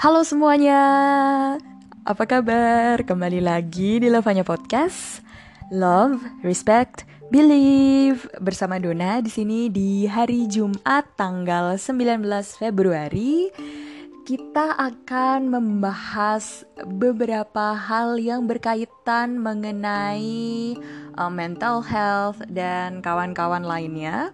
Halo semuanya, apa kabar? Kembali lagi di Lavanya Podcast. Love, respect, believe bersama Dona di sini di hari Jumat tanggal 19 Februari. Kita akan membahas beberapa hal yang berkaitan mengenai uh, mental health dan kawan-kawan lainnya.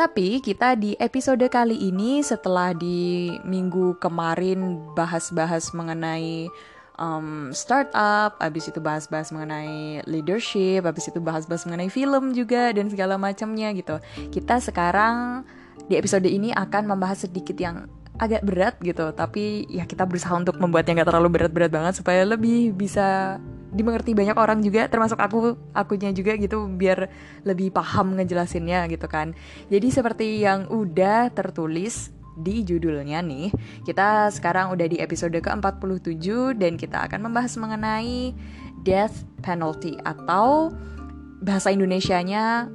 Tapi kita di episode kali ini setelah di minggu kemarin bahas-bahas mengenai um, startup, habis itu bahas-bahas mengenai leadership, habis itu bahas-bahas mengenai film juga dan segala macamnya gitu. Kita sekarang di episode ini akan membahas sedikit yang agak berat gitu, tapi ya kita berusaha untuk membuatnya nggak terlalu berat-berat banget supaya lebih bisa dimengerti banyak orang juga termasuk aku akunya juga gitu biar lebih paham ngejelasinnya gitu kan. Jadi seperti yang udah tertulis di judulnya nih kita sekarang udah di episode ke-47 dan kita akan membahas mengenai death penalty atau bahasa Indonesianya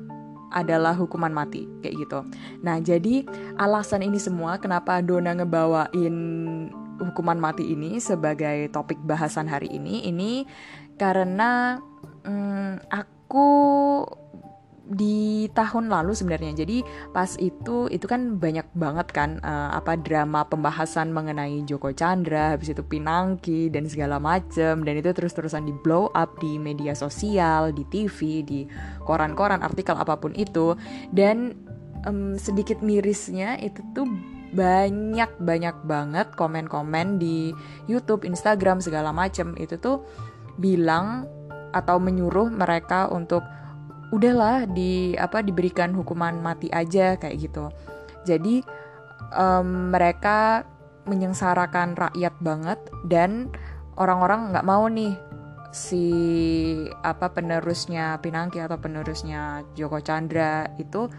adalah hukuman mati kayak gitu. Nah, jadi alasan ini semua kenapa Dona ngebawain hukuman mati ini sebagai topik bahasan hari ini ini karena hmm, aku di tahun lalu sebenarnya. Jadi pas itu itu kan banyak banget kan uh, apa drama pembahasan mengenai Joko Chandra habis itu Pinangki dan segala macem. Dan itu terus-terusan di blow up di media sosial di TV di koran-koran artikel apa pun itu. Dan um, sedikit mirisnya itu tuh banyak banyak banget komen-komen di YouTube, Instagram segala macem. Itu tuh bilang atau menyuruh mereka untuk udahlah di apa diberikan hukuman mati aja kayak gitu. Jadi um, mereka menyengsarakan rakyat banget dan orang-orang nggak mau nih si apa penerusnya Pinangki atau penerusnya Joko Chandra itu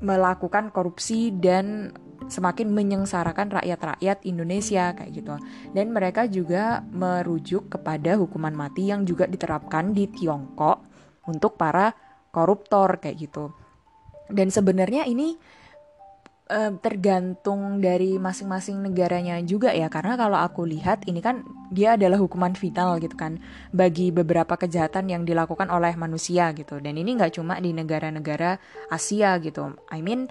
melakukan korupsi dan semakin menyengsarakan rakyat-rakyat Indonesia kayak gitu. Dan mereka juga merujuk kepada hukuman mati yang juga diterapkan di Tiongkok untuk para koruptor kayak gitu. Dan sebenarnya ini eh, tergantung dari masing-masing negaranya juga ya karena kalau aku lihat ini kan dia adalah hukuman final gitu kan bagi beberapa kejahatan yang dilakukan oleh manusia gitu dan ini nggak cuma di negara-negara Asia gitu I mean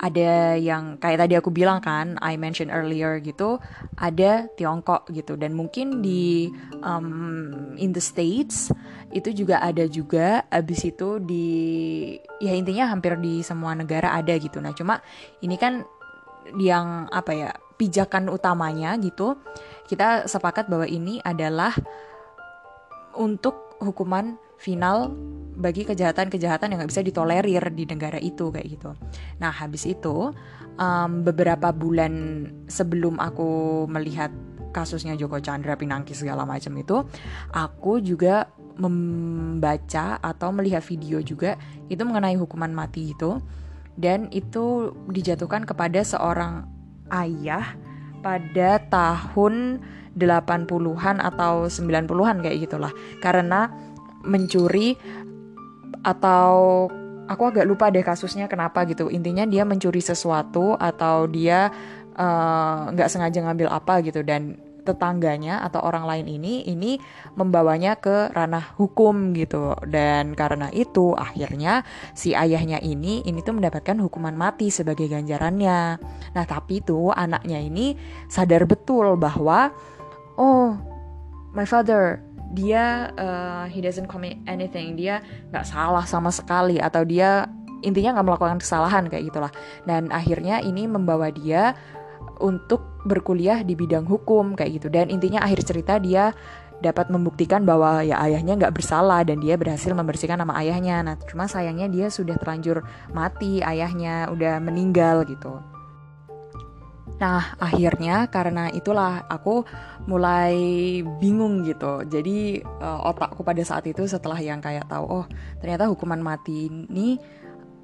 ada yang kayak tadi aku bilang kan, I mentioned earlier gitu, ada Tiongkok gitu dan mungkin di um, in the States itu juga ada juga abis itu di ya intinya hampir di semua negara ada gitu. Nah cuma ini kan yang apa ya pijakan utamanya gitu kita sepakat bahwa ini adalah untuk hukuman final bagi kejahatan-kejahatan yang nggak bisa ditolerir di negara itu kayak gitu. Nah habis itu um, beberapa bulan sebelum aku melihat kasusnya Joko Chandra Pinangki segala macam itu, aku juga membaca atau melihat video juga itu mengenai hukuman mati itu dan itu dijatuhkan kepada seorang ayah pada tahun 80-an atau 90-an kayak gitulah. Karena mencuri atau aku agak lupa deh kasusnya kenapa gitu. Intinya dia mencuri sesuatu atau dia eh, nggak uh, sengaja ngambil apa gitu. Dan tetangganya atau orang lain ini ini membawanya ke ranah hukum gitu. Dan karena itu akhirnya si ayahnya ini ini tuh mendapatkan hukuman mati sebagai ganjarannya. Nah tapi tuh anaknya ini sadar betul bahwa oh my father dia uh, he doesn't commit anything. Dia nggak salah sama sekali atau dia intinya nggak melakukan kesalahan kayak gitulah. Dan akhirnya ini membawa dia untuk berkuliah di bidang hukum kayak gitu. Dan intinya akhir cerita dia dapat membuktikan bahwa ya ayahnya nggak bersalah dan dia berhasil membersihkan nama ayahnya. Nah cuma sayangnya dia sudah terlanjur mati ayahnya udah meninggal gitu. Nah, akhirnya karena itulah aku mulai bingung gitu. Jadi uh, otakku pada saat itu setelah yang kayak tahu oh, ternyata hukuman mati ini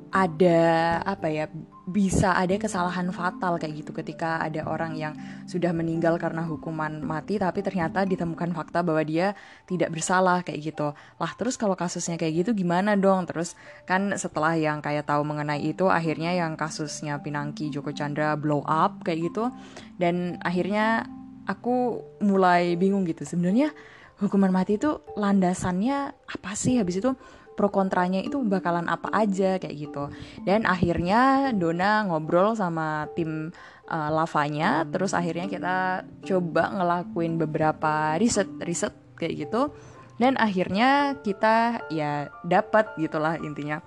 ada apa ya bisa ada kesalahan fatal kayak gitu. Ketika ada orang yang sudah meninggal karena hukuman mati tapi ternyata ditemukan fakta bahwa dia tidak bersalah kayak gitu. Lah terus kalau kasusnya kayak gitu gimana dong? Terus kan setelah yang kayak tahu mengenai itu akhirnya yang kasusnya Pinangki Joko Chandra blow up kayak gitu. Dan akhirnya aku mulai bingung gitu. Sebenarnya hukuman mati itu landasannya apa sih? Habis itu pro kontranya itu bakalan apa aja kayak gitu. Dan akhirnya Dona ngobrol sama tim uh, lavanya. Terus akhirnya kita coba ngelakuin beberapa riset riset kayak gitu. Dan akhirnya kita ya dapat gitulah intinya.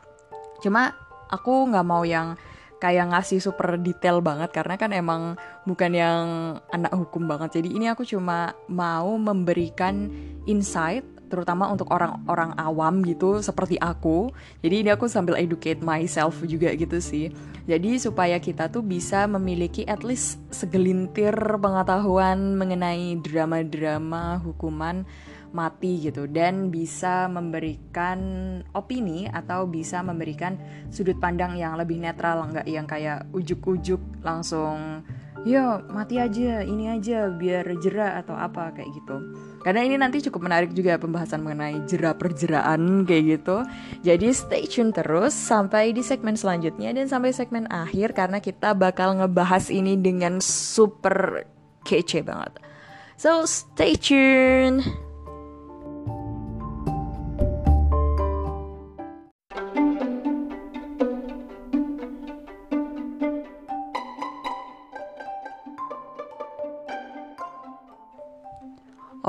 Cuma aku nggak mau yang kayak ngasih super detail banget karena kan emang bukan yang anak hukum banget jadi ini aku cuma mau memberikan insight terutama untuk orang-orang awam gitu seperti aku. Jadi ini aku sambil educate myself juga gitu sih. Jadi supaya kita tuh bisa memiliki at least segelintir pengetahuan mengenai drama-drama hukuman mati gitu dan bisa memberikan opini atau bisa memberikan sudut pandang yang lebih netral nggak yang kayak ujuk-ujuk langsung yo mati aja ini aja biar jerah atau apa kayak gitu karena ini nanti cukup menarik juga pembahasan mengenai jera perjeraan kayak gitu. Jadi stay tune terus sampai di segmen selanjutnya dan sampai segmen akhir karena kita bakal ngebahas ini dengan super kece banget. So stay tune.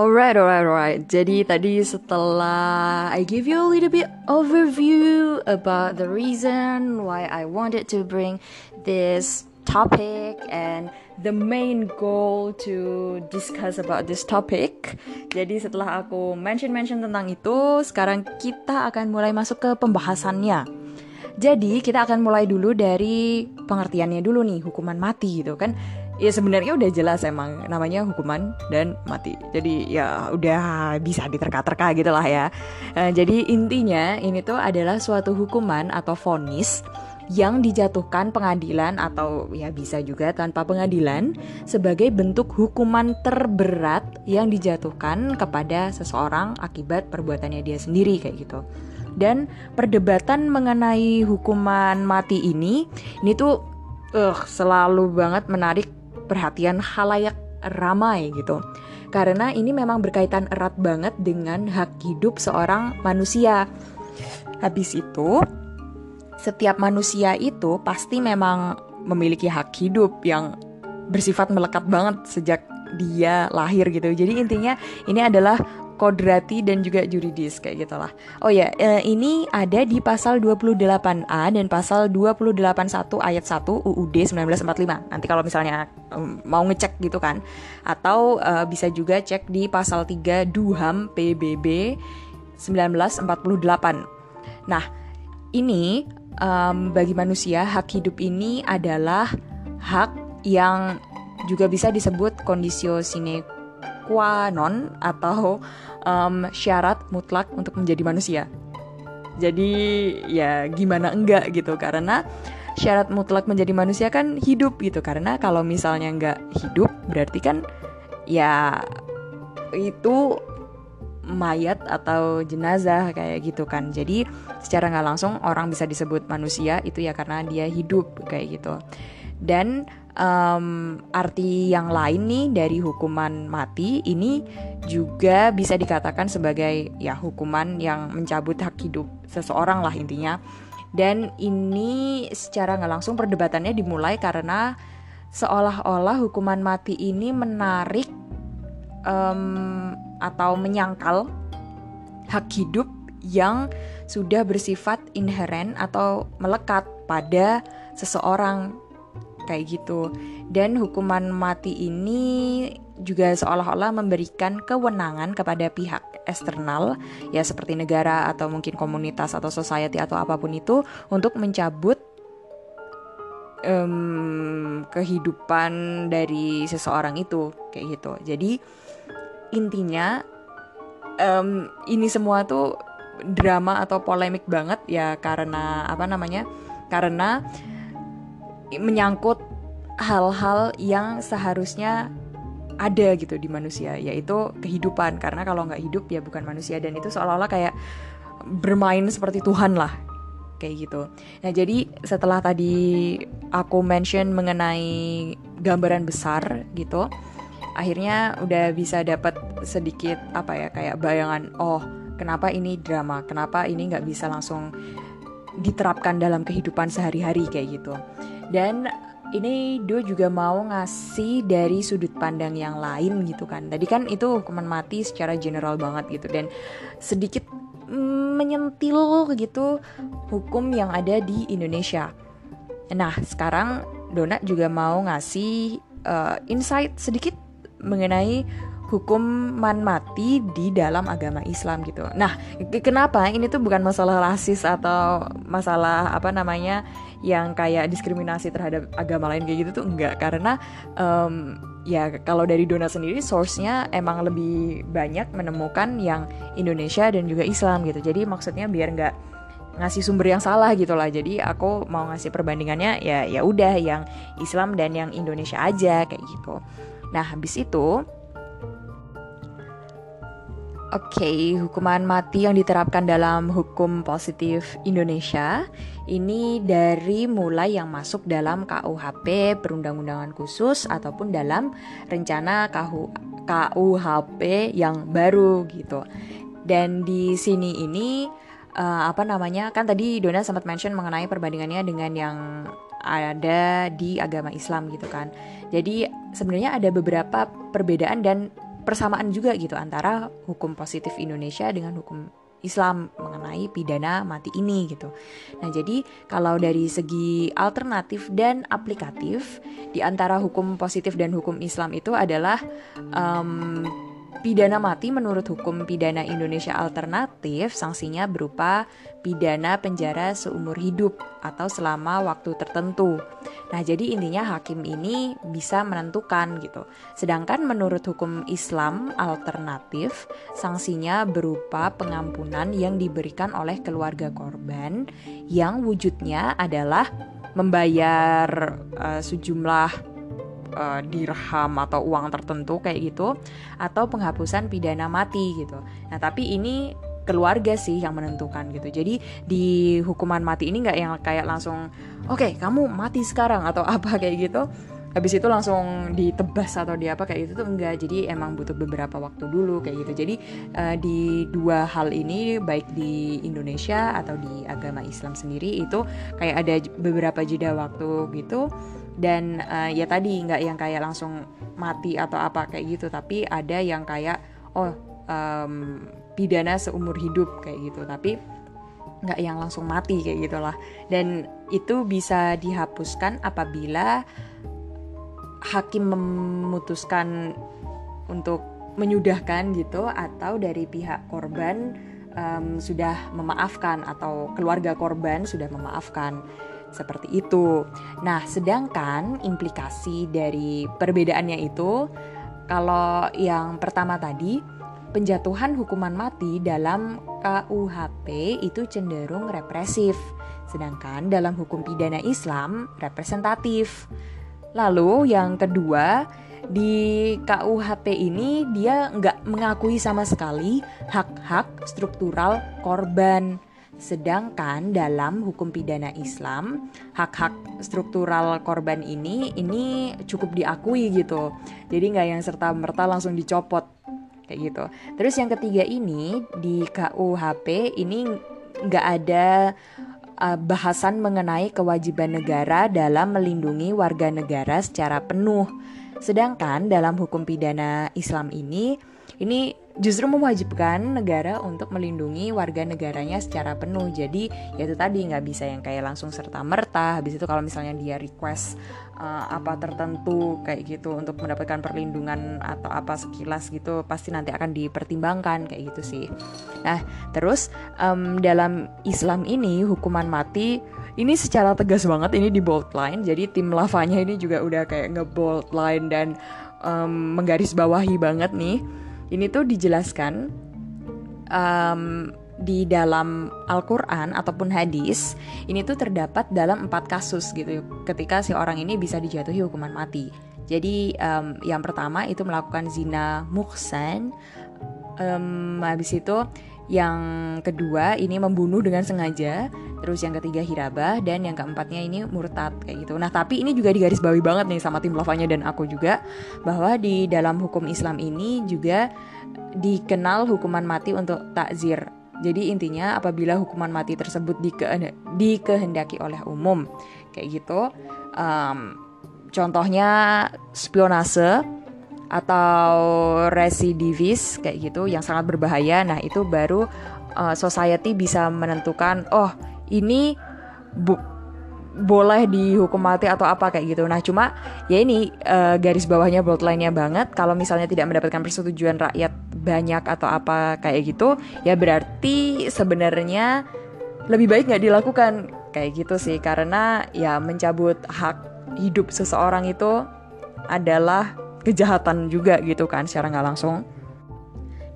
Alright, alright, alright. Jadi tadi setelah I give you a little bit overview about the reason why I wanted to bring this topic and the main goal to discuss about this topic. Jadi setelah aku mention-mention tentang itu, sekarang kita akan mulai masuk ke pembahasannya. Jadi kita akan mulai dulu dari pengertiannya dulu nih, hukuman mati gitu kan ya sebenarnya udah jelas emang namanya hukuman dan mati jadi ya udah bisa diterka-terka gitu lah ya uh, jadi intinya ini tuh adalah suatu hukuman atau vonis yang dijatuhkan pengadilan atau ya bisa juga tanpa pengadilan sebagai bentuk hukuman terberat yang dijatuhkan kepada seseorang akibat perbuatannya dia sendiri kayak gitu. Dan perdebatan mengenai hukuman mati ini ini tuh uh, selalu banget menarik perhatian halayak ramai gitu. Karena ini memang berkaitan erat banget dengan hak hidup seorang manusia. Habis itu, setiap manusia itu pasti memang memiliki hak hidup yang bersifat melekat banget sejak dia lahir gitu. Jadi intinya ini adalah kodrati dan juga juridis kayak gitulah. Oh ya, eh, ini ada di pasal 28A dan pasal 281 ayat 1 UUD 1945. Nanti kalau misalnya mau ngecek gitu kan. Atau uh, bisa juga cek di pasal 3 Duham PBB 1948. Nah, ini um, bagi manusia hak hidup ini adalah hak yang juga bisa disebut kondisio sine qua non atau um, syarat mutlak untuk menjadi manusia. Jadi ya gimana enggak gitu karena syarat mutlak menjadi manusia kan hidup gitu. Karena kalau misalnya enggak hidup berarti kan ya itu mayat atau jenazah kayak gitu kan. Jadi secara nggak langsung orang bisa disebut manusia itu ya karena dia hidup kayak gitu. Dan um, arti yang lain nih dari hukuman mati ini juga bisa dikatakan sebagai ya hukuman yang mencabut hak hidup seseorang lah intinya. Dan ini secara nggak langsung perdebatannya dimulai karena seolah-olah hukuman mati ini menarik um, atau menyangkal hak hidup yang sudah bersifat inheren atau melekat pada seseorang kayak gitu. Dan hukuman mati ini juga seolah-olah memberikan kewenangan kepada pihak eksternal ya seperti negara atau mungkin komunitas atau society atau apa pun itu untuk mencabut um, kehidupan dari seseorang itu kayak gitu. Jadi intinya um, ini semua tuh drama atau polemik banget ya karena apa namanya? Karena menyangkut hal-hal yang seharusnya ada gitu di manusia yaitu kehidupan. Karena kalau nggak hidup ya bukan manusia. Dan itu seolah-olah kayak bermain seperti Tuhan lah kayak gitu. Nah jadi setelah tadi aku mention mengenai gambaran besar gitu, akhirnya udah bisa dapat sedikit apa ya kayak bayangan oh kenapa ini drama? Kenapa ini nggak bisa langsung diterapkan dalam kehidupan sehari-hari kayak gitu dan ini Do juga mau ngasih dari sudut pandang yang lain gitu kan. Tadi kan itu hukuman mati secara general banget gitu. Dan sedikit mm, menyentil gitu hukum yang ada di Indonesia. Nah sekarang Dona juga mau ngasih uh, insight sedikit mengenai hukuman mati di dalam agama Islam gitu. Nah, kenapa ini tuh bukan masalah rasis atau masalah apa namanya yang kayak diskriminasi terhadap agama lain kayak gitu tuh enggak karena um, ya kalau dari Dona sendiri source-nya emang lebih banyak menemukan yang Indonesia dan juga Islam gitu. Jadi maksudnya biar nggak ngasih sumber yang salah gitu lah. Jadi aku mau ngasih perbandingannya ya ya udah yang Islam dan yang Indonesia aja kayak gitu. Nah, habis itu Oke, okay, hukuman mati yang diterapkan dalam hukum positif Indonesia ini dari mulai yang masuk dalam KUHP perundang-undangan khusus ataupun dalam rencana KU, KUHP yang baru gitu. Dan di sini ini uh, apa namanya kan tadi Dona sempat mention mengenai perbandingannya dengan yang ada di agama Islam gitu kan. Jadi sebenarnya ada beberapa perbedaan dan persamaan juga gitu antara hukum positif Indonesia dengan hukum Islam mengenai pidana mati ini gitu. Nah, jadi kalau dari segi alternatif dan aplikatif di antara hukum positif dan hukum Islam itu adalah um, Pidana mati menurut hukum pidana Indonesia alternatif sanksinya berupa pidana penjara seumur hidup atau selama waktu tertentu. Nah, jadi intinya hakim ini bisa menentukan gitu. Sedangkan menurut hukum Islam alternatif, sanksinya berupa pengampunan yang diberikan oleh keluarga korban yang wujudnya adalah membayar uh, sejumlah uh, dirham atau uang tertentu kayak gitu atau penghapusan pidana mati gitu. Nah, tapi ini keluarga sih yang menentukan gitu. Jadi di hukuman mati ini nggak yang kayak langsung oke okay, kamu mati sekarang atau apa kayak gitu. Habis itu langsung ditebas atau di apa kayak gitu tuh enggak. Jadi emang butuh beberapa waktu dulu kayak gitu. Jadi uh, di dua hal ini baik di Indonesia atau di agama Islam sendiri itu kayak ada beberapa jeda waktu gitu dan uh, ya tadi nggak yang kayak langsung mati atau apa kayak gitu tapi ada yang kayak oh um, pidana seumur hidup kayak gitu tapi nggak yang langsung mati kayak gitulah. Dan itu bisa dihapuskan apabila hakim memutuskan untuk menyudahkan gitu atau dari pihak korban um, sudah memaafkan atau keluarga korban sudah memaafkan seperti itu. Nah, sedangkan implikasi dari perbedaannya itu kalau yang pertama tadi penjatuhan hukuman mati dalam KUHP itu cenderung represif, sedangkan dalam hukum pidana Islam representatif. Lalu yang kedua, di KUHP ini dia nggak mengakui sama sekali hak-hak struktural korban. Sedangkan dalam hukum pidana Islam, hak-hak struktural korban ini ini cukup diakui gitu. Jadi nggak yang serta merta langsung dicopot kayak gitu. Terus yang ketiga ini di KUHP ini nggak ada uh, bahasan mengenai kewajiban negara dalam melindungi warga negara secara penuh. Sedangkan dalam hukum pidana Islam ini ini justru mewajibkan negara untuk melindungi warga negaranya secara penuh. Jadi ya itu tadi nggak bisa yang kayak langsung serta merta. Habis itu kalau misalnya dia request uh, apa tertentu kayak gitu untuk mendapatkan perlindungan atau apa sekilas gitu pasti nanti akan dipertimbangkan kayak gitu sih. Nah terus um, dalam Islam ini hukuman mati ini secara tegas banget ini di bold line. Jadi tim lavanya ini juga udah kayak ngebold line dan um, menggarisbawahi banget nih ini tuh dijelaskan um, di dalam Al-Quran ataupun hadis ini tuh terdapat dalam empat kasus gitu ketika si orang ini bisa dijatuhi hukuman mati. Jadi um, yang pertama itu melakukan zina muhsan, um, habis itu yang kedua ini membunuh dengan sengaja, terus yang ketiga hirabah dan yang keempatnya ini murtad kayak gitu. Nah, tapi ini juga digarisbawahi banget nih sama tim lavanya dan aku juga bahwa di dalam hukum Islam ini juga dikenal hukuman mati untuk takzir. Jadi intinya apabila hukuman mati tersebut dikehendaki oleh umum kayak gitu. Um, contohnya spionase atau residivis kayak gitu yang sangat berbahaya. Nah, itu baru uh, society bisa menentukan oh, ini bu boleh dihukum mati atau apa kayak gitu. Nah, cuma ya ini uh, garis bawahnya lainnya banget kalau misalnya tidak mendapatkan persetujuan rakyat banyak atau apa kayak gitu, ya berarti sebenarnya lebih baik nggak dilakukan kayak gitu sih karena ya mencabut hak hidup seseorang itu adalah kejahatan juga gitu kan secara nggak langsung.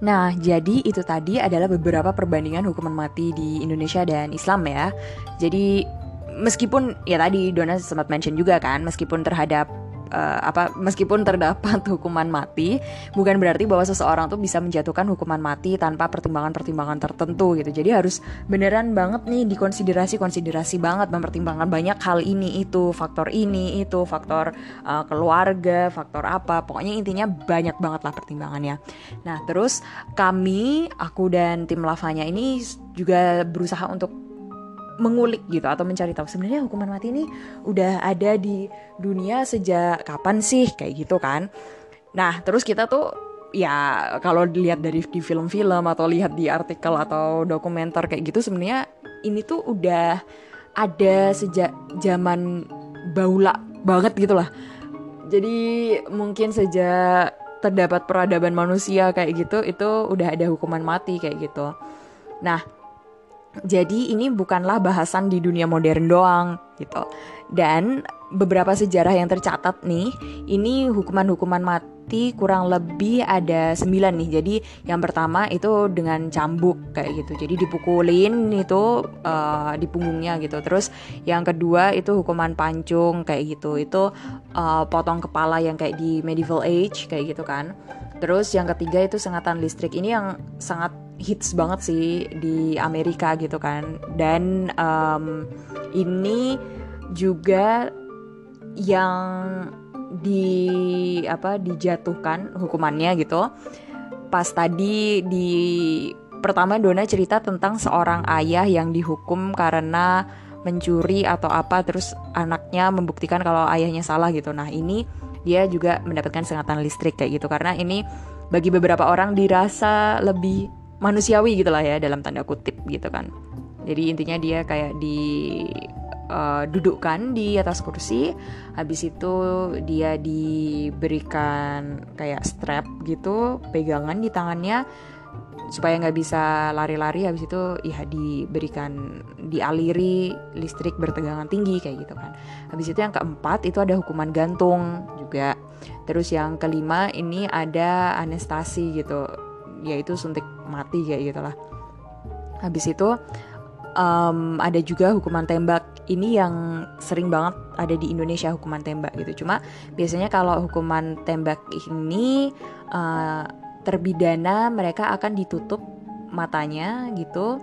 Nah, jadi itu tadi adalah beberapa perbandingan hukuman mati di Indonesia dan Islam ya. Jadi meskipun ya tadi Dona sempat mention juga kan, meskipun terhadap uh, apa meskipun terdapat hukuman mati bukan berarti bahwa seseorang tuh bisa menjatuhkan hukuman mati tanpa pertimbangan-pertimbangan tertentu gitu. Jadi harus beneran banget nih dikonsiderasi-konsiderasi banget mempertimbangkan banyak hal ini itu, faktor ini itu, faktor uh, keluarga, faktor apa. Pokoknya intinya banyak banget lah pertimbangannya. Nah, terus kami aku dan tim lavanya ini juga berusaha untuk mengulik gitu atau mencari tahu sebenarnya hukuman mati ini udah ada di dunia sejak kapan sih kayak gitu kan. Nah, terus kita tuh ya kalau dilihat dari di film-film atau lihat di artikel atau dokumenter kayak gitu sebenarnya ini tuh udah ada sejak zaman baula banget gitu lah. Jadi mungkin sejak terdapat peradaban manusia kayak gitu itu udah ada hukuman mati kayak gitu. Nah, jadi ini bukanlah bahasan di dunia modern doang gitu. Dan beberapa sejarah yang tercatat nih, ini hukuman-hukuman mati kurang lebih ada sembilan nih. Jadi yang pertama itu dengan cambuk kayak gitu. Jadi dipukulin itu uh, di punggungnya gitu. Terus yang kedua itu hukuman pancung kayak gitu. Itu uh, potong kepala yang kayak di medieval age kayak gitu kan. Terus yang ketiga itu sengatan listrik. Ini yang sangat hits banget sih di Amerika gitu kan. Dan um, ini juga yang di apa dijatuhkan hukumannya gitu. Pas tadi di pertama Dona cerita tentang seorang ayah yang dihukum karena mencuri atau apa terus anaknya membuktikan kalau ayahnya salah gitu. Nah ini dia juga mendapatkan sengatan listrik kayak gitu. Karena ini bagi beberapa orang dirasa lebih manusiawi gitulah ya dalam tanda kutip gitu kan. Jadi intinya dia kayak di uh, dudukkan di atas kursi habis itu dia diberikan kayak strap gitu pegangan di tangannya supaya nggak bisa lari-lari habis itu ya diberikan dialiri listrik bertegangan tinggi kayak gitu kan. Habis itu yang keempat itu ada hukuman gantung juga. Terus yang kelima ini ada anestasi gitu yaitu suntik mati kayak gitulah. Habis itu um, ada juga hukuman tembak. Ini yang sering banget ada di Indonesia hukuman tembak gitu. Cuma biasanya kalau hukuman tembak ini uh, terbidana mereka akan ditutup matanya gitu.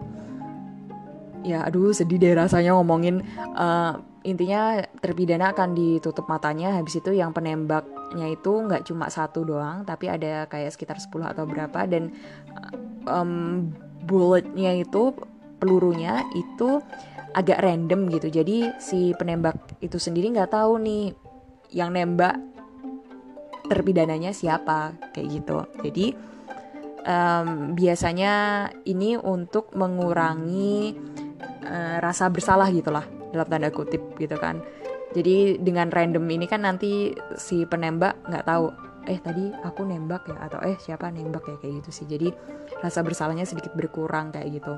Ya aduh sedih deh rasanya ngomongin uh, intinya terpidana akan ditutup matanya. Habis itu yang penembaknya itu nggak cuma satu doang tapi ada kayak sekitar 10 atau berapa. Dan um, bulletnya itu pelurunya itu agak random gitu. Jadi si penembak itu sendiri nggak tahu nih yang nembak terpidananya siapa kayak gitu. Jadi um, biasanya ini untuk mengurangi uh, rasa bersalah gitulah dalam tanda kutip gitu kan. Jadi dengan random ini kan nanti si penembak nggak tahu eh tadi aku nembak ya? Atau eh siapa nembak ya? Kayak gitu sih. Jadi rasa bersalahnya sedikit berkurang kayak gitu.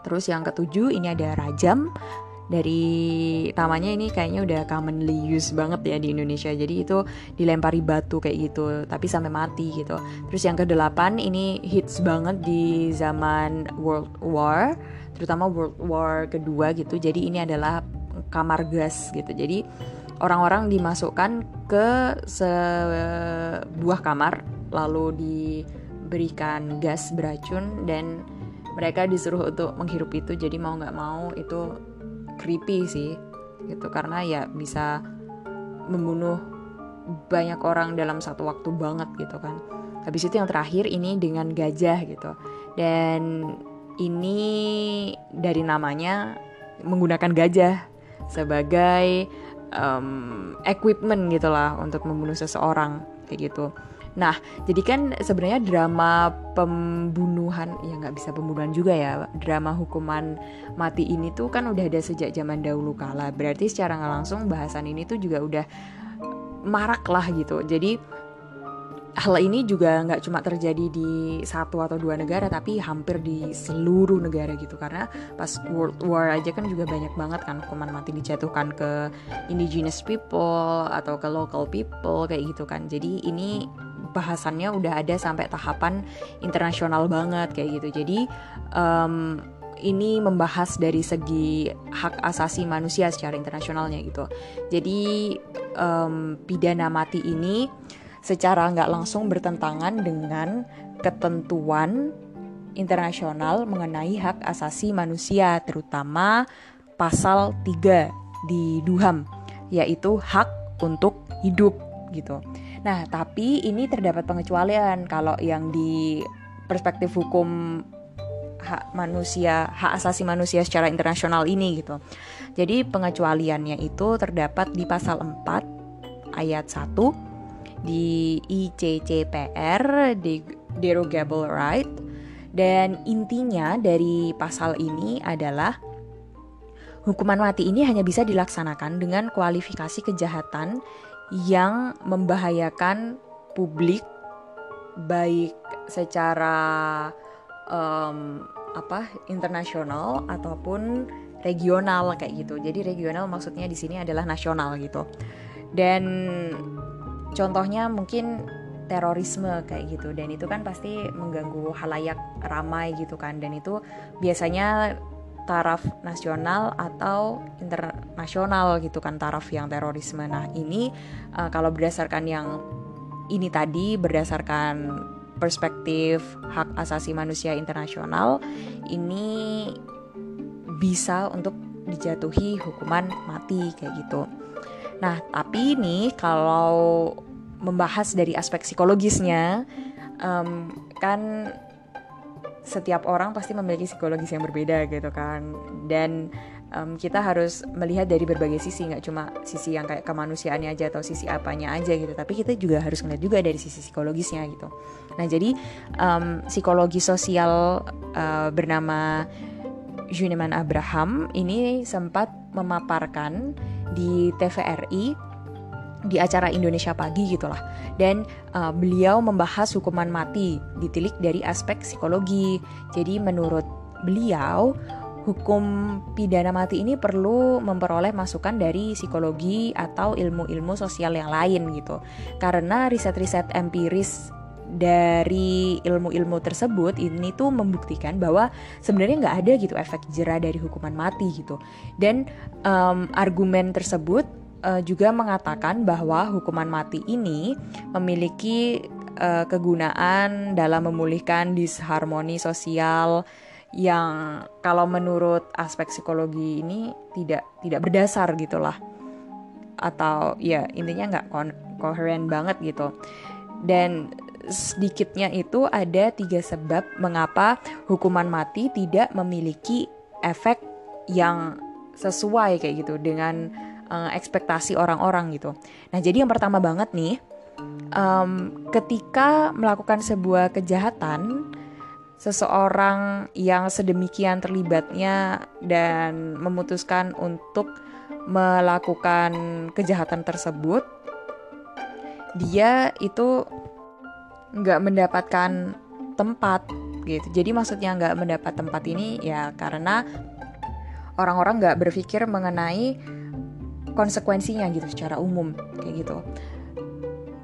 Terus yang ketujuh ini ada rajam dari tamanya ini kayaknya udah commonly use banget ya di Indonesia. Jadi itu dilempari batu kayak gitu tapi sampai mati gitu. Terus yang kedelapan ini hits banget di zaman World War terutama World War kedua gitu. Jadi ini adalah kamar gas gitu. Jadi orang-orang dimasukkan ke sebuah kamar lalu diberikan gas beracun dan mereka disuruh untuk menghirup itu. Jadi mau nggak mau itu creepy sih gitu. Karena ya bisa membunuh banyak orang dalam satu waktu banget gitu kan. Habis itu yang terakhir ini dengan gajah gitu. Dan ini dari namanya menggunakan gajah sebagai um, equipment gitulah untuk membunuh seseorang kayak gitu Nah, jadi kan sebenarnya drama pembunuhan ya nggak bisa pembunuhan juga ya. Drama hukuman mati ini tuh kan udah ada sejak zaman dahulu kala. Berarti secara nggak langsung bahasan ini tuh juga udah marak lah gitu. Jadi hal ini juga nggak cuma terjadi di satu atau dua negara tapi hampir di seluruh negara gitu karena pas World War aja kan juga banyak banget kan hukuman mati dijatuhkan ke indigenous people atau ke local people kayak gitu kan jadi ini bahasannya udah ada sampai tahapan internasional banget kayak gitu. Jadi um, ini membahas dari segi hak asasi manusia secara internasionalnya gitu. Jadi um, pidana mati ini secara nggak langsung bertentangan dengan ketentuan internasional mengenai hak asasi manusia, terutama pasal 3 di Duham, yaitu hak untuk hidup gitu. Nah, tapi ini terdapat pengecualian kalau yang di perspektif hukum hak manusia, hak asasi manusia secara internasional ini gitu. Jadi pengecualiannya itu terdapat di pasal 4 ayat 1 di ICCPR di derogable right dan intinya dari pasal ini adalah hukuman mati ini hanya bisa dilaksanakan dengan kualifikasi kejahatan yang membahayakan publik baik secara um, apa internasional ataupun regional kayak gitu. Jadi regional maksudnya di sini adalah nasional gitu. Dan contohnya mungkin terorisme kayak gitu dan itu kan pasti mengganggu halayak ramai gitu kan dan itu biasanya taraf nasional atau internasional gitu kan taraf yang terorisme. Nah ini uh, kalau berdasarkan yang ini tadi berdasarkan perspektif hak asasi manusia internasional ini bisa untuk dijatuhi hukuman mati kayak gitu. Nah tapi ini kalau membahas dari aspek psikologisnya um, kan setiap orang pasti memiliki psikologis yang berbeda gitu kan. Dan um, kita harus melihat dari berbagai sisi nggak cuma sisi yang kayak kemanusiaannya aja atau sisi apanya aja gitu tapi kita juga harus melihat juga dari sisi psikologisnya gitu. Nah jadi um, psikologi sosial uh, bernama Juneman Abraham ini sempat memaparkan di TVRI di acara Indonesia Pagi gitulah. Dan uh, beliau membahas hukuman mati ditilik dari aspek psikologi. Jadi menurut beliau hukum pidana mati ini perlu memperoleh masukan dari psikologi atau ilmu-ilmu sosial yang lain gitu. Karena riset-riset empiris dari ilmu-ilmu tersebut ini tuh membuktikan bahwa sebenarnya nggak ada gitu efek jerah dari hukuman mati gitu. Dan um, argumen tersebut uh, juga mengatakan bahwa hukuman mati ini memiliki uh, kegunaan dalam memulihkan disharmoni sosial yang kalau menurut aspek psikologi ini tidak tidak berdasar gitulah. Atau ya intinya nggak koheren banget gitu. Dan sedikitnya itu ada tiga sebab mengapa hukuman mati tidak memiliki efek yang sesuai kayak gitu. Dengan uh, ekspektasi orang-orang gitu. Nah, jadi yang pertama banget nih, um, ketika melakukan sebuah kejahatan, seseorang yang sedemikian terlibatnya dan memutuskan untuk melakukan kejahatan tersebut, dia itu nggak mendapatkan tempat gitu. Jadi maksudnya nggak mendapat tempat ini ya karena orang-orang nggak berpikir mengenai konsekuensinya gitu secara umum kayak gitu.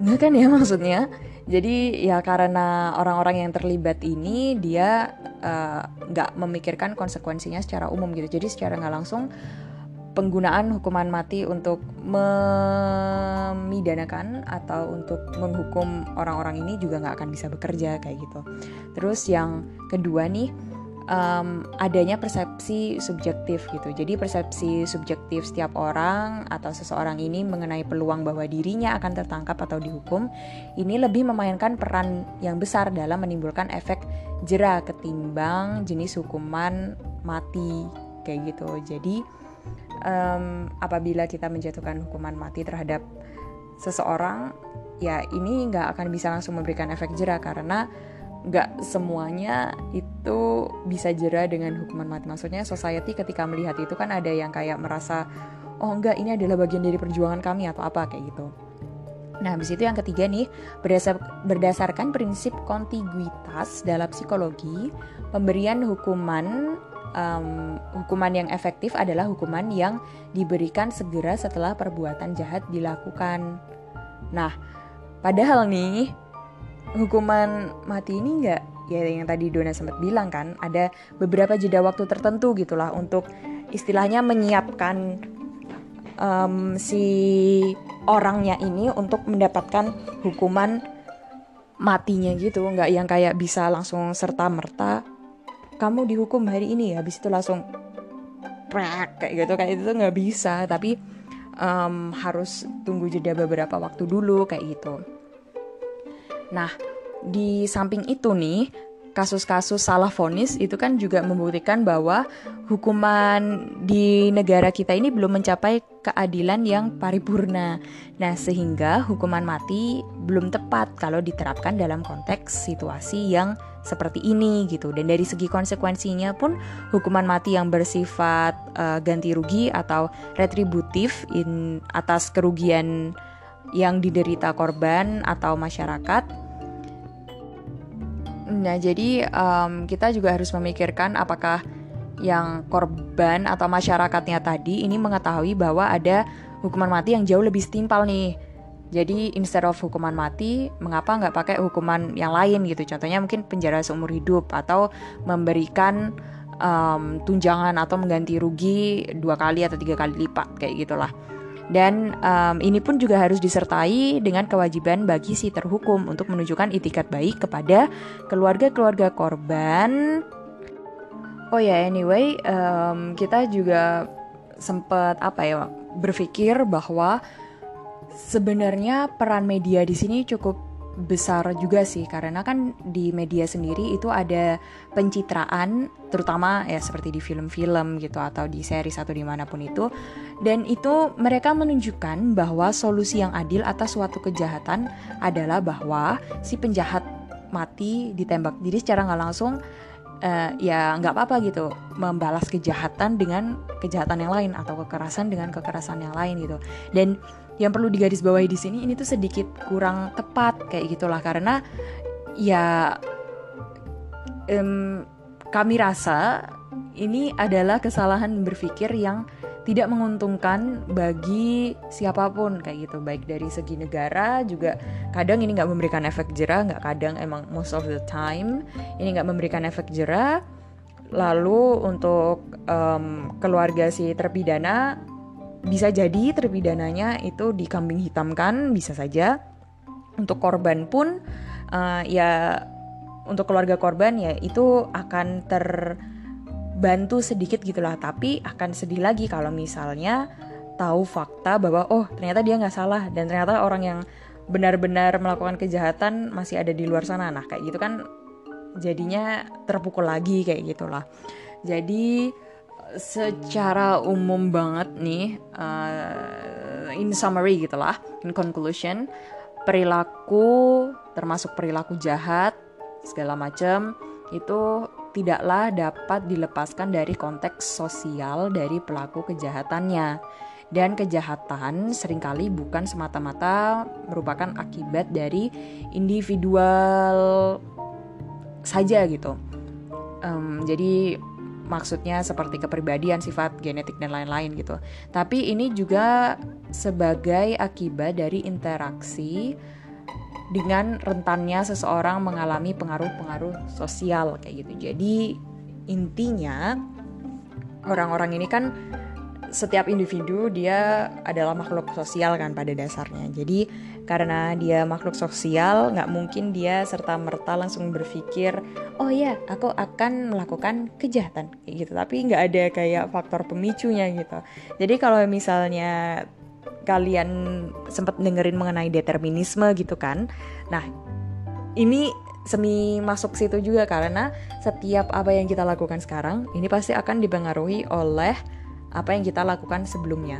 Nggak kan ya maksudnya? Jadi ya karena orang-orang yang terlibat ini dia eh, nggak uh, memikirkan konsekuensinya secara umum gitu. Jadi secara nggak langsung penggunaan hukuman mati untuk memidanakan atau untuk menghukum orang-orang ini juga nggak akan bisa bekerja kayak gitu. Terus yang kedua nih um, adanya persepsi subjektif gitu. Jadi persepsi subjektif setiap orang atau seseorang ini mengenai peluang bahwa dirinya akan tertangkap atau dihukum ini lebih memainkan peran yang besar dalam menimbulkan efek jera ketimbang jenis hukuman mati kayak gitu. Jadi um, apabila kita menjatuhkan hukuman mati terhadap seseorang, ya ini nggak akan bisa langsung memberikan efek jera karena nggak semuanya itu bisa jera dengan hukuman mati. Maksudnya society ketika melihat itu kan ada yang kayak merasa oh enggak ini adalah bagian dari perjuangan kami atau apa kayak gitu. Nah, habis itu yang ketiga nih, berdasar, berdasarkan prinsip kontiguitas dalam psikologi, pemberian hukuman um, hukuman yang efektif adalah hukuman yang diberikan segera setelah perbuatan jahat dilakukan. Nah, padahal nih hukuman mati ini nggak ya yang tadi Dona sempat bilang kan ada beberapa jeda waktu tertentu gitulah untuk istilahnya menyiapkan um, si orangnya ini untuk mendapatkan hukuman matinya gitu. Nggak yang kayak bisa langsung serta merta kamu dihukum hari ini ya habis itu langsung prak kayak gitu. Kayak itu nggak bisa tapi um, harus tunggu jeda beberapa waktu dulu kayak gitu Nah, di samping itu nih, kasus-kasus salah vonis itu kan juga membuktikan bahwa hukuman di negara kita ini belum mencapai keadilan yang paripurna. Nah, sehingga hukuman mati belum tepat kalau diterapkan dalam konteks situasi yang seperti ini gitu. Dan dari segi konsekuensinya pun hukuman mati yang bersifat uh, ganti rugi atau retributif in atas kerugian yang diderita korban atau masyarakat. Nah, jadi um, kita juga harus memikirkan apakah yang korban atau masyarakatnya tadi ini mengetahui bahwa ada hukuman mati yang jauh lebih setimpal nih. Jadi instead of hukuman mati, mengapa nggak pakai hukuman yang lain gitu? Contohnya mungkin penjara seumur hidup atau memberikan um, tunjangan atau mengganti rugi dua kali atau tiga kali lipat kayak gitulah. Dan um, ini pun juga harus disertai dengan kewajiban bagi si terhukum untuk menunjukkan itikat baik kepada keluarga-keluarga korban. Oh ya, yeah, anyway, um, kita juga sempat apa ya berpikir bahwa sebenarnya peran media di sini cukup besar juga sih karena kan di media sendiri itu ada pencitraan terutama ya seperti di film-film gitu atau di series atau di mana pun itu. Dan itu mereka menunjukkan bahwa solusi yang adil atas suatu kejahatan adalah bahwa si penjahat mati ditembak. Jadi secara nggak langsung uh, ya nggak apa-apa gitu membalas kejahatan dengan kejahatan yang lain atau kekerasan dengan kekerasan yang lain gitu. Dan yang perlu digarisbawahi di sini ini tuh sedikit kurang tepat kayak gitulah. Karena ya um, kami rasa ini adalah kesalahan berpikir yang tidak menguntungkan bagi siapa pun kayak gitu. Baik dari segi negara juga kadang ini nggak memberikan efek jerah nggak kadang emang most of the time ini nggak memberikan efek jerah. Lalu untuk um, keluarga si terpidana bisa jadi terpidananya itu dikambing hitamkan bisa saja. Untuk korban pun uh, ya untuk keluarga korban ya itu akan terbantu sedikit gitulah tapi akan sedih lagi kalau misalnya tahu fakta bahwa oh ternyata dia nggak salah. Dan ternyata orang yang benar-benar melakukan kejahatan masih ada di luar sana. Nah kayak gitu kan jadinya terpukul lagi kayak gitulah jadi secara umum banget nih uh, in summary gitulah in conclusion perilaku termasuk perilaku jahat segala macam itu tidaklah dapat dilepaskan dari konteks sosial dari pelaku kejahatannya. Dan kejahatan sering kali bukan semata-mata merupakan akibat dari individual saja gitu. Um, jadi maksudnya seperti kepribadian, sifat genetik dan lain-lain gitu. Tapi ini juga sebagai akibat dari interaksi dengan rentannya seseorang mengalami pengaruh-pengaruh sosial kayak gitu. Jadi intinya orang-orang ini kan setiap individu dia adalah makhluk sosial kan pada dasarnya. Jadi karena dia makhluk sosial, nggak mungkin dia serta merta langsung berpikir, oh ya aku akan melakukan kejahatan gitu. Tapi nggak ada kayak faktor pemicunya gitu. Jadi kalau misalnya kalian sempat dengerin mengenai determinisme gitu kan, nah ini semi masuk situ juga karena setiap apa yang kita lakukan sekarang ini pasti akan dipengaruhi oleh apa yang kita lakukan sebelumnya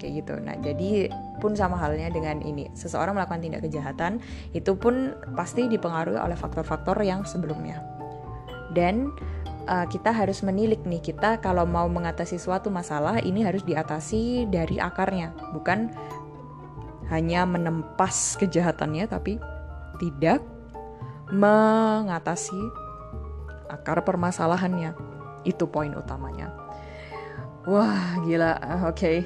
kayak gitu. Nah, jadi pun sama halnya dengan ini. Seseorang melakukan tindak kejahatan itu pun pasti dipengaruhi oleh faktor-faktor yang sebelumnya. Dan uh, kita harus menilik nih kita kalau mau mengatasi suatu masalah ini harus diatasi dari akarnya, bukan hanya menempas kejahatannya tapi tidak mengatasi akar permasalahannya. Itu poin utamanya. Wah, gila. Oke. Okay.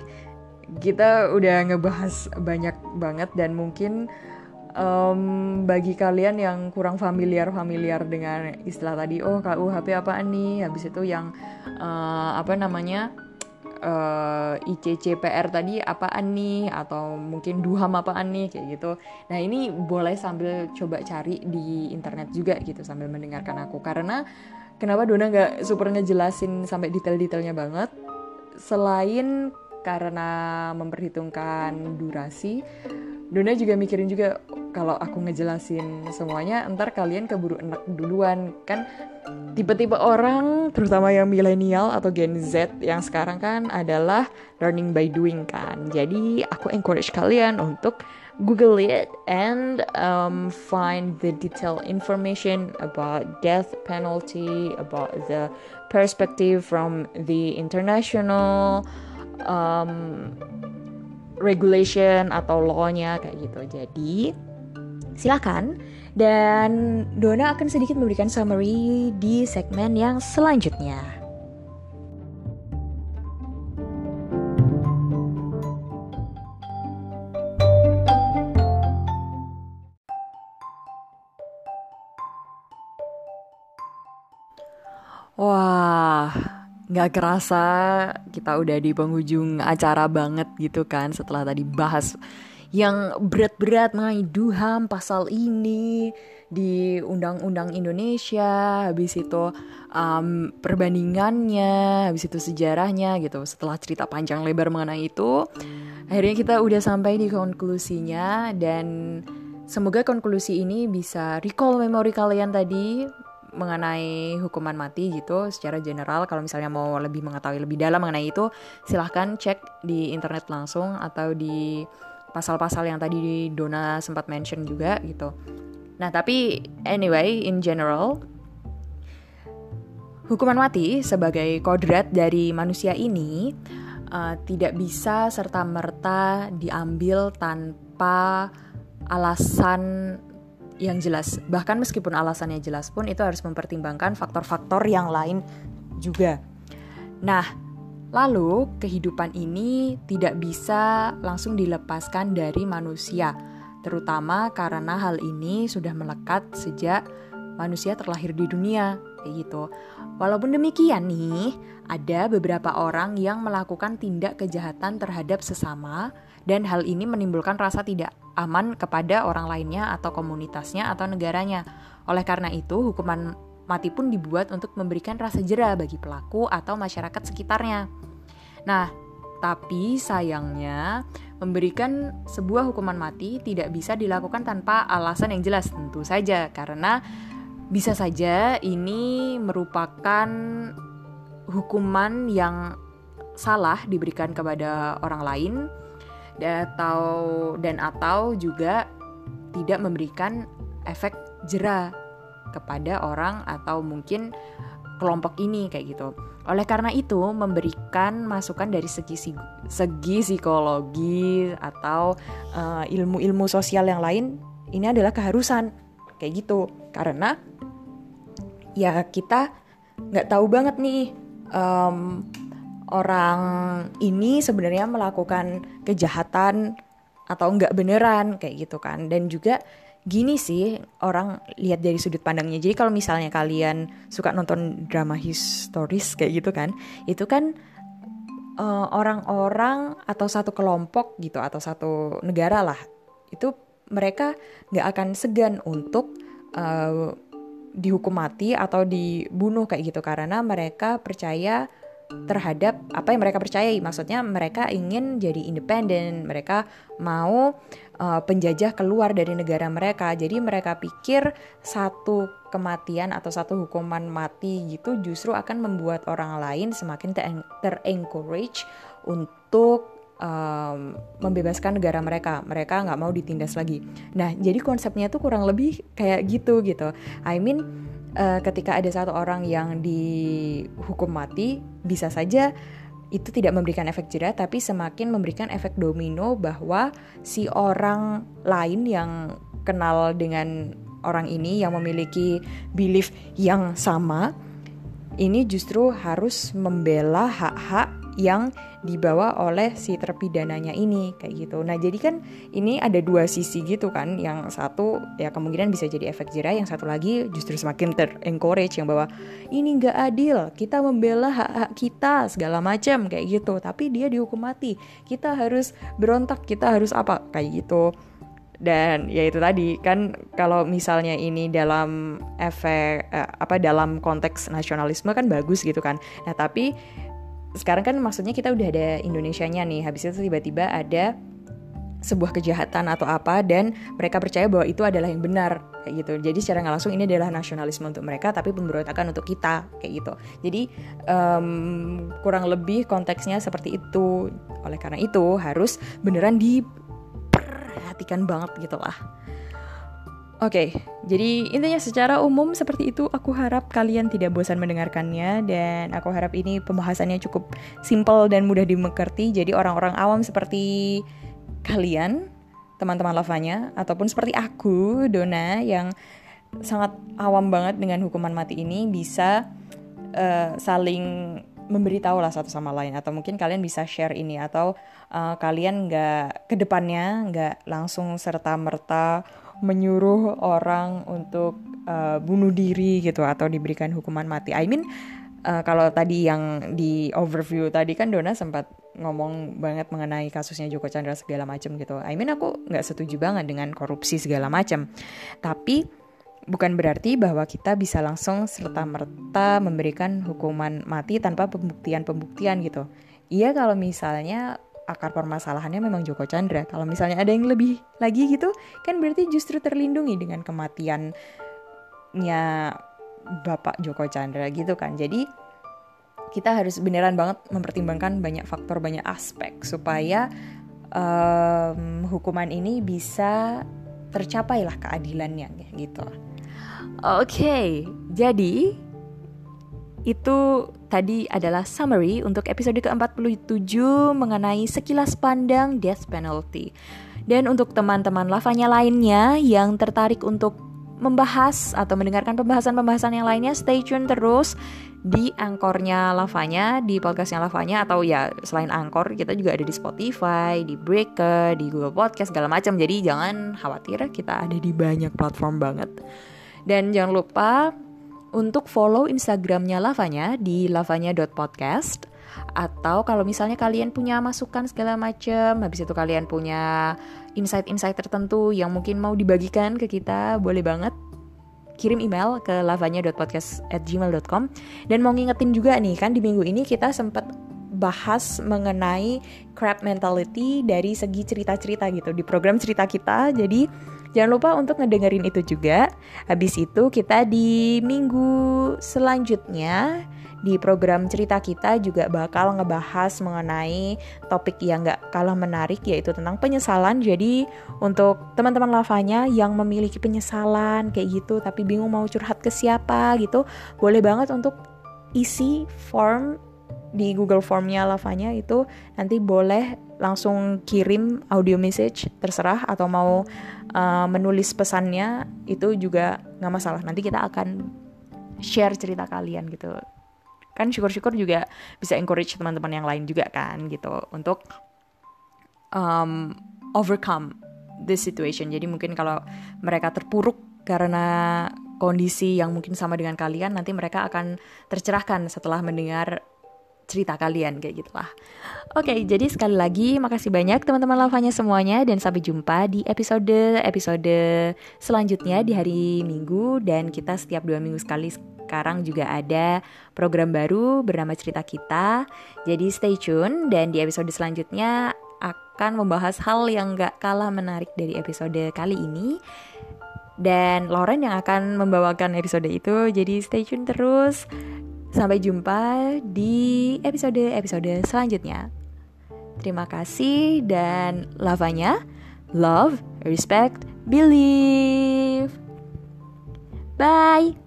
Kita udah ngebahas banyak banget dan mungkin um, bagi kalian yang kurang familiar-familiar dengan istilah tadi, oh KUHP apaan nih? Habis itu yang uh, apa namanya? uh, eh, ICCPR tadi apaan nih atau mungkin duham apaan nih kayak gitu. Nah, ini boleh sambil coba cari di internet juga gitu sambil mendengarkan aku karena kenapa Dona nggak super ngejelasin sampai detail-detailnya banget selain karena memperhitungkan durasi, Dona juga mikirin juga kalau aku ngejelasin semuanya, ntar kalian keburu enak duluan kan tipe-tipe orang terutama yang milenial atau Gen Z yang sekarang kan adalah learning by doing kan. Jadi aku encourage kalian untuk Google it and um, find the detailed information about death penalty, about the perspective from the international um, regulation atau law-nya kayak gitu. Jadi silakan dan Dona akan sedikit memberikan summary di segmen yang selanjutnya. Nggak kerasa kita udah di penghujung acara banget gitu kan setelah tadi bahas yang berat-berat mengenai duham pasal ini di undang-undang Indonesia habis itu um, perbandingannya habis itu sejarahnya gitu setelah cerita panjang lebar mengenai itu akhirnya kita udah sampai di konklusinya dan semoga konklusi ini bisa recall memori kalian tadi mengenai hukuman mati gitu secara general kalau misalnya mau lebih mengetahui lebih dalam mengenai itu silahkan cek di internet langsung atau di pasal-pasal yang tadi Dona sempat mention juga gitu. Nah tapi anyway in general hukuman mati sebagai kodrat dari manusia ini uh, tidak bisa serta merta diambil tanpa alasan yang jelas. Bahkan meskipun alasannya jelas pun itu harus mempertimbangkan faktor-faktor yang lain juga. Nah, lalu kehidupan ini tidak bisa langsung dilepaskan dari manusia, terutama karena hal ini sudah melekat sejak manusia terlahir di dunia, kayak gitu. Walaupun demikian nih, ada beberapa orang yang melakukan tindak kejahatan terhadap sesama dan hal ini menimbulkan rasa tidak aman kepada orang lainnya atau komunitasnya atau negaranya. Oleh karena itu, hukuman mati pun dibuat untuk memberikan rasa jera bagi pelaku atau masyarakat sekitarnya. Nah, tapi sayangnya memberikan sebuah hukuman mati tidak bisa dilakukan tanpa alasan yang jelas tentu saja karena bisa saja ini merupakan hukuman yang salah diberikan kepada orang lain atau dan atau juga tidak memberikan efek jera kepada orang atau mungkin kelompok ini kayak gitu. Oleh karena itu memberikan masukan dari segi segi psikologi atau uh, ilmu-ilmu sosial yang lain ini adalah keharusan kayak gitu karena ya kita nggak tahu banget nih um, orang ini sebenarnya melakukan kejahatan atau nggak beneran kayak gitu kan. Dan juga gini sih orang lihat dari sudut pandangnya. Jadi kalau misalnya kalian suka nonton drama historis kayak gitu kan itu kan orang orang-orang atau satu kelompok gitu atau satu negara lah itu mereka nggak akan segan untuk uh, dihukum mati atau dibunuh kayak gitu. Karena mereka percaya terhadap apa yang mereka percayai. Maksudnya mereka ingin jadi independen, mereka mau uh, penjajah keluar dari negara mereka. Jadi mereka pikir satu kematian atau satu hukuman mati gitu justru akan membuat orang lain semakin ter-encourage untuk um, membebaskan negara mereka. Mereka nggak mau ditindas lagi. Nah, jadi konsepnya tuh kurang lebih kayak gitu gitu. I mean uh, ketika ada satu orang yang dihukum mati, bisa saja itu tidak memberikan efek jerah, tapi semakin memberikan efek domino bahwa si orang lain yang kenal dengan orang ini yang memiliki belief yang sama, ini justru harus membela hak-hak yang dibawa oleh si terpidananya ini kayak gitu. Nah jadi kan ini ada dua sisi gitu kan. Yang satu ya kemungkinan bisa jadi efek jerah, yang satu lagi justru semakin ter-encourage yang bahwa ini nggak adil, kita membela hak-hak kita segala macam kayak gitu. Tapi dia dihukum mati, kita harus berontak, kita harus apa kayak gitu dan ya itu tadi kan kalau misalnya ini dalam efek eh, apa dalam konteks nasionalisme kan bagus gitu kan nah tapi sekarang kan maksudnya kita udah ada Indonesianya nih. Habis itu tiba-tiba ada sebuah kejahatan atau apa dan mereka percaya bahwa itu adalah yang benar kayak gitu. Jadi secara nggak langsung ini adalah nasionalisme untuk mereka tapi pemberontakan untuk kita kayak gitu. Jadi um, kurang lebih konteksnya seperti itu. Oleh karena itu harus beneran diperhatikan banget gitu lah Oke, okay, jadi intinya secara umum seperti itu aku harap kalian tidak bosan mendengarkannya dan aku harap ini pembahasannya cukup simple dan mudah dimengerti. Jadi orang-orang awam seperti kalian, teman-teman lavanya ataupun seperti aku, Dona yang sangat awam banget dengan hukuman mati ini bisa uh, saling memberitahu lah satu sama lain. Atau mungkin kalian bisa share ini atau uh, kalian nggak ke depannya nggak langsung serta merta menyuruh orang untuk uh, bunuh diri gitu atau diberikan hukuman mati. I mean uh, kalau tadi yang di overview tadi kan Dona sempat ngomong banget mengenai kasusnya Joko Chandra segala macam gitu. I mean aku nggak setuju banget dengan korupsi segala macam. Tapi bukan berarti bahwa kita bisa langsung serta merta memberikan hukuman mati tanpa pembuktian-pembuktian gitu. Iya kalau misalnya akar permasalahannya memang Joko Chandra. Kalau misalnya ada yang lebih lagi gitu, kan berarti justru terlindungi dengan kematiannya Bapak Joko Chandra gitu kan. Jadi kita harus beneran banget mempertimbangkan banyak faktor, banyak aspek supaya um, hukuman ini bisa tercapailah keadilannya gitu. Oke, okay, jadi itu tadi adalah summary untuk episode ke-47 mengenai sekilas pandang death penalty. Dan untuk teman-teman lavanya lainnya yang tertarik untuk membahas atau mendengarkan pembahasan-pembahasan yang lainnya, stay tune terus di angkornya lavanya, di podcastnya lavanya atau ya selain angkor kita juga ada di Spotify, di Breaker, di Google Podcast segala macam. Jadi jangan khawatir, kita ada di banyak platform banget. Dan jangan lupa untuk follow Instagramnya Lavanya di lavanya.podcast atau kalau misalnya kalian punya masukan segala macam, habis itu kalian punya insight-insight tertentu yang mungkin mau dibagikan ke kita, boleh banget. Kirim email ke lavanya.podcast@gmail.com dan mau ngingetin juga nih kan di minggu ini kita sempat bahas mengenai crab mentality dari segi cerita-cerita gitu di program cerita kita. Jadi Jangan lupa untuk ngedengerin itu juga. Habis itu kita di minggu selanjutnya di program cerita kita juga bakal ngebahas mengenai topik yang gak kalah menarik yaitu tentang penyesalan. Jadi untuk teman-teman lavanya yang memiliki penyesalan kayak gitu tapi bingung mau curhat ke siapa gitu, boleh banget untuk isi form di Google Formnya lavanya itu nanti boleh langsung kirim audio message terserah atau mau uh, menulis pesannya itu juga nggak masalah. Nanti kita akan share cerita kalian gitu. Kan syukur-syukur juga bisa encourage teman-teman yang lain juga kan gitu untuk um, overcome this situation. Jadi mungkin kalau mereka terpuruk karena kondisi yang mungkin sama dengan kalian nanti mereka akan tercerahkan setelah mendengar cerita kalian kayak gitulah. Oke, jadi sekali lagi makasih banyak teman-teman lavanya semuanya dan sampai jumpa di episode episode selanjutnya di hari Minggu dan kita setiap dua minggu sekali sekarang juga ada program baru bernama Cerita Kita. Jadi stay tune dan di episode selanjutnya akan membahas hal yang gak kalah menarik dari episode kali ini dan Lauren yang akan membawakan episode itu. Jadi stay tune terus. Sampai jumpa di episode-episode selanjutnya. Terima kasih dan lavanya love, respect, believe. Bye.